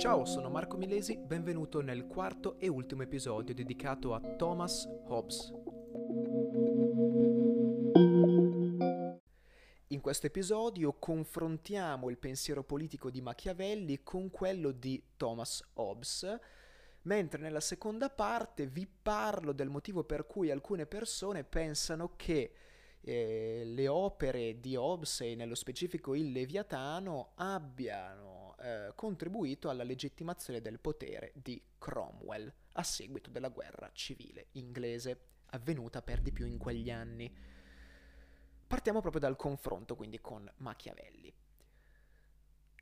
Ciao, sono Marco Milesi, benvenuto nel quarto e ultimo episodio dedicato a Thomas Hobbes. In questo episodio confrontiamo il pensiero politico di Machiavelli con quello di Thomas Hobbes, mentre nella seconda parte vi parlo del motivo per cui alcune persone pensano che eh, le opere di Hobbes e nello specifico il Leviatano abbiano eh, contribuito alla legittimazione del potere di Cromwell a seguito della guerra civile inglese avvenuta per di più in quegli anni. Partiamo proprio dal confronto quindi con Machiavelli.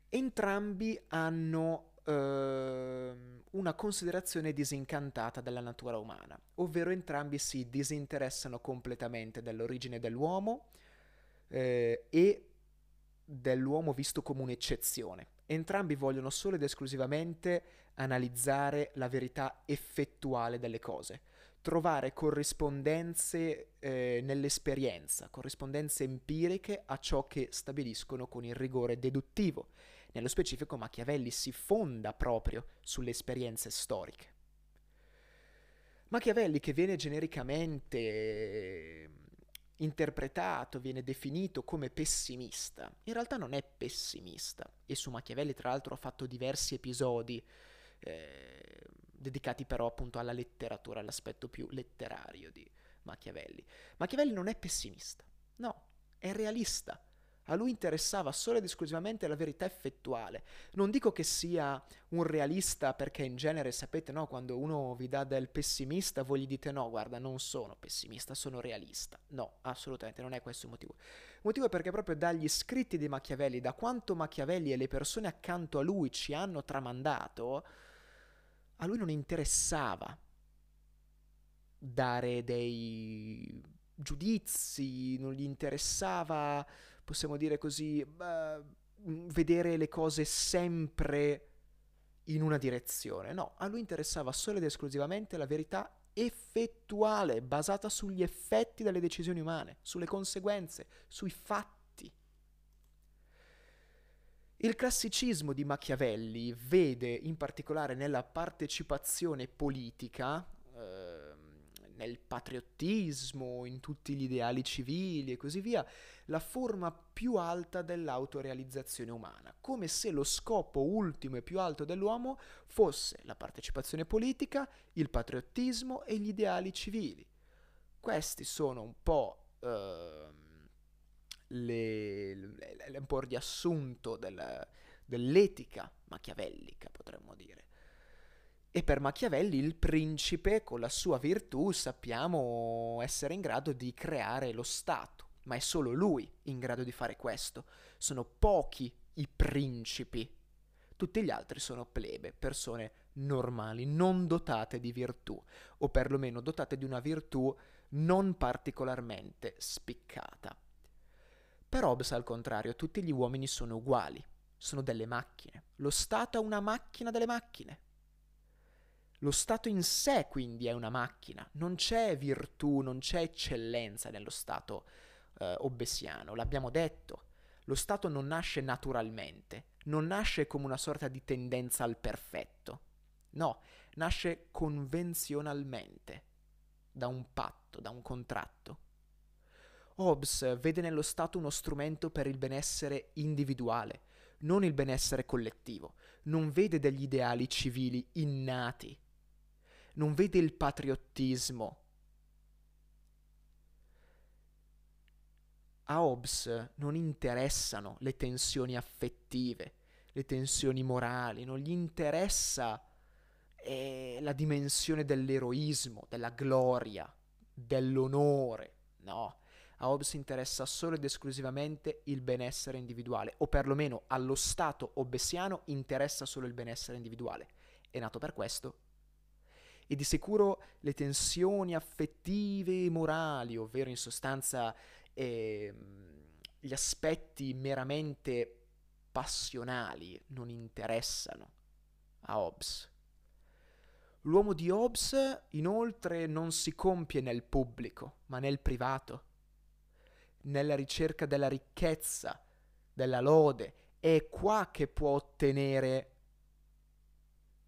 Entrambi hanno eh, una considerazione disincantata della natura umana, ovvero entrambi si disinteressano completamente dell'origine dell'uomo eh, e dell'uomo visto come un'eccezione. Entrambi vogliono solo ed esclusivamente analizzare la verità effettuale delle cose, trovare corrispondenze eh, nell'esperienza, corrispondenze empiriche a ciò che stabiliscono con il rigore deduttivo nello specifico Machiavelli si fonda proprio sulle esperienze storiche. Machiavelli che viene genericamente interpretato, viene definito come pessimista, in realtà non è pessimista. E su Machiavelli tra l'altro ha fatto diversi episodi eh, dedicati però appunto alla letteratura, all'aspetto più letterario di Machiavelli. Machiavelli non è pessimista, no, è realista a lui interessava solo ed esclusivamente la verità effettuale. Non dico che sia un realista perché in genere sapete, no, quando uno vi dà del pessimista voi gli dite no, guarda, non sono pessimista, sono realista. No, assolutamente non è questo il motivo. Il motivo è perché proprio dagli scritti di Machiavelli, da quanto Machiavelli e le persone accanto a lui ci hanno tramandato, a lui non interessava dare dei giudizi, non gli interessava possiamo dire così, uh, vedere le cose sempre in una direzione. No, a lui interessava solo ed esclusivamente la verità effettuale, basata sugli effetti delle decisioni umane, sulle conseguenze, sui fatti. Il classicismo di Machiavelli vede in particolare nella partecipazione politica, nel patriottismo, in tutti gli ideali civili e così via, la forma più alta dell'autorealizzazione umana, come se lo scopo ultimo e più alto dell'uomo fosse la partecipazione politica, il patriottismo e gli ideali civili. Questi sono un po'... Uh, le, le, le, un po' il riassunto del, dell'etica machiavellica, potremmo dire. E per Machiavelli il principe, con la sua virtù, sappiamo essere in grado di creare lo Stato, ma è solo lui in grado di fare questo. Sono pochi i principi. Tutti gli altri sono plebe, persone normali, non dotate di virtù, o perlomeno dotate di una virtù non particolarmente spiccata. Per Hobbes, al contrario, tutti gli uomini sono uguali, sono delle macchine. Lo Stato è una macchina delle macchine. Lo Stato in sé quindi è una macchina, non c'è virtù, non c'è eccellenza nello Stato eh, obbesiano, l'abbiamo detto. Lo Stato non nasce naturalmente, non nasce come una sorta di tendenza al perfetto. No, nasce convenzionalmente, da un patto, da un contratto. Hobbes vede nello Stato uno strumento per il benessere individuale, non il benessere collettivo. Non vede degli ideali civili innati non vede il patriottismo. A Hobbes non interessano le tensioni affettive, le tensioni morali, non gli interessa eh, la dimensione dell'eroismo, della gloria, dell'onore, no. A Hobbes interessa solo ed esclusivamente il benessere individuale, o perlomeno allo Stato hobbesiano interessa solo il benessere individuale. È nato per questo e di sicuro le tensioni affettive e morali, ovvero in sostanza eh, gli aspetti meramente passionali, non interessano a Hobbes. L'uomo di Hobbes inoltre non si compie nel pubblico, ma nel privato, nella ricerca della ricchezza, della lode. È qua che può ottenere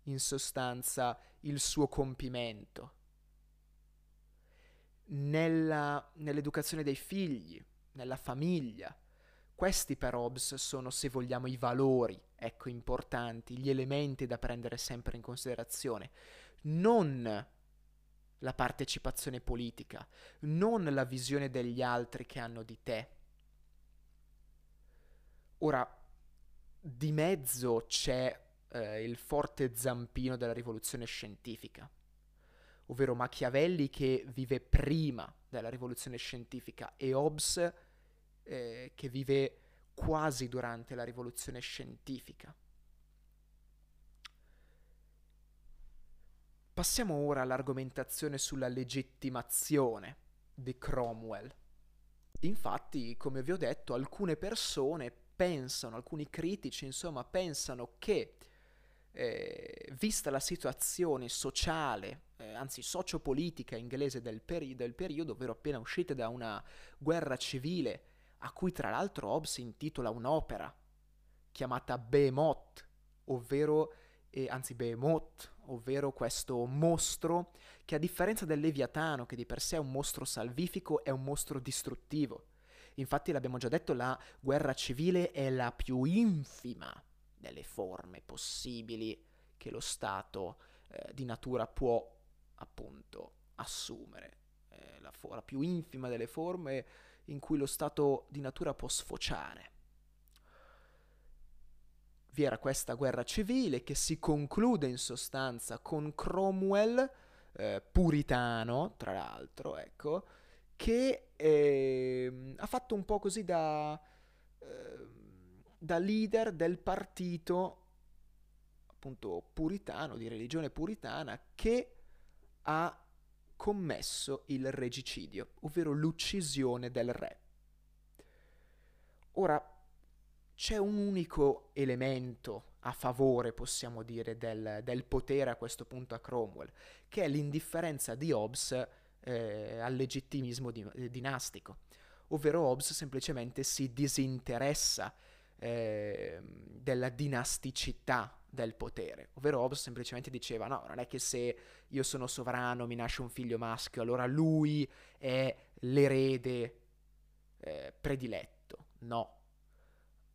in sostanza il suo compimento. Nella, nell'educazione dei figli, nella famiglia. Questi per Hobbes sono, se vogliamo, i valori, ecco, importanti, gli elementi da prendere sempre in considerazione. Non la partecipazione politica, non la visione degli altri che hanno di te. Ora, di mezzo c'è eh, il forte zampino della rivoluzione scientifica, ovvero Machiavelli che vive prima della rivoluzione scientifica e Hobbes eh, che vive quasi durante la rivoluzione scientifica. Passiamo ora all'argomentazione sulla legittimazione di Cromwell. Infatti, come vi ho detto, alcune persone pensano, alcuni critici, insomma, pensano che, eh, vista la situazione sociale, eh, anzi sociopolitica inglese del, peri- del periodo, ovvero appena uscite da una guerra civile, a cui tra l'altro Hobbes intitola un'opera chiamata Behemoth, ovvero, eh, anzi Behemoth, ovvero questo mostro che a differenza del Leviatano, che di per sé è un mostro salvifico, è un mostro distruttivo. Infatti l'abbiamo già detto, la guerra civile è la più infima delle forme possibili che lo Stato eh, di natura può appunto assumere. È la, fo- la più infima delle forme in cui lo Stato di natura può sfociare vi era questa guerra civile che si conclude in sostanza con Cromwell, eh, puritano tra l'altro, ecco, che eh, ha fatto un po' così da, eh, da leader del partito appunto puritano, di religione puritana, che ha commesso il regicidio, ovvero l'uccisione del re. Ora, c'è un unico elemento a favore, possiamo dire, del, del, potere a questo punto a Cromwell, che è l'indifferenza di Hobbes eh, al legittimismo di, eh, dinastico, ovvero Hobbes semplicemente si disinteressa eh, della dinasticità del potere, ovvero Hobbes semplicemente diceva no, non è che se io sono sovrano, mi nasce un figlio maschio, allora lui è l'erede eh, prediletto, no,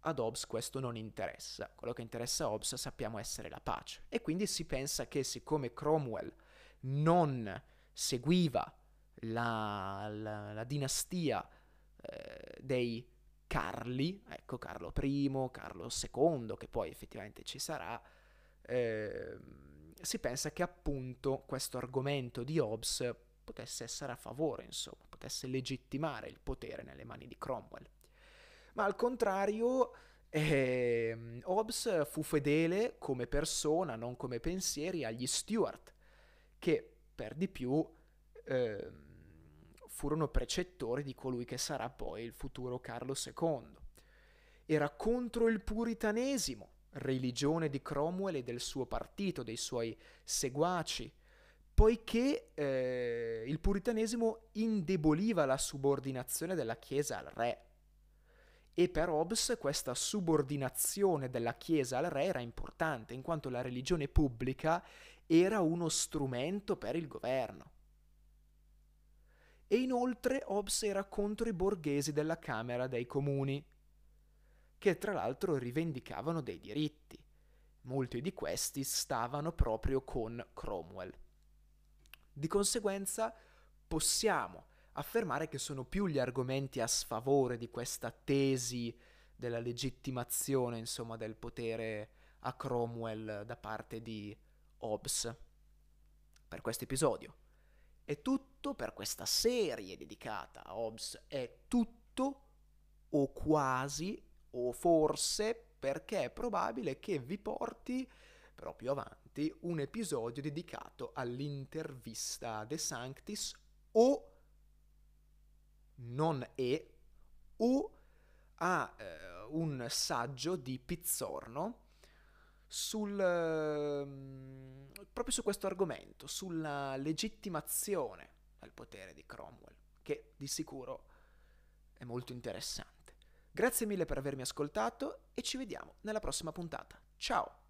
ad Hobbes questo non interessa, quello che interessa a Hobbes sappiamo essere la pace. E quindi si pensa che siccome Cromwell non seguiva la, la, la dinastia eh, dei Carli, ecco Carlo I, Carlo II, che poi effettivamente ci sarà, eh, si pensa che appunto questo argomento di Hobbes potesse essere a favore, insomma, potesse legittimare il potere nelle mani di Cromwell. Ma al contrario eh, Hobbes fu fedele come persona, non come pensieri, agli Stuart, che per di più eh, furono precettori di colui che sarà poi il futuro Carlo II. Era contro il puritanesimo, religione di Cromwell e del suo partito, dei suoi seguaci, poiché eh, il puritanesimo indeboliva la subordinazione della Chiesa al re. E per Hobbes questa subordinazione della Chiesa al re era importante, in quanto la religione pubblica era uno strumento per il governo. E inoltre Hobbes era contro i borghesi della Camera dei Comuni, che tra l'altro rivendicavano dei diritti. Molti di questi stavano proprio con Cromwell. Di conseguenza possiamo affermare che sono più gli argomenti a sfavore di questa tesi della legittimazione, insomma, del potere a Cromwell da parte di Hobbes per questo episodio. È tutto per questa serie dedicata a Hobbes, è tutto o quasi o forse perché è probabile che vi porti proprio avanti un episodio dedicato all'intervista De Sanctis o non è, o ha eh, un saggio di Pizzorno sul, eh, proprio su questo argomento, sulla legittimazione del potere di Cromwell, che di sicuro è molto interessante. Grazie mille per avermi ascoltato e ci vediamo nella prossima puntata. Ciao!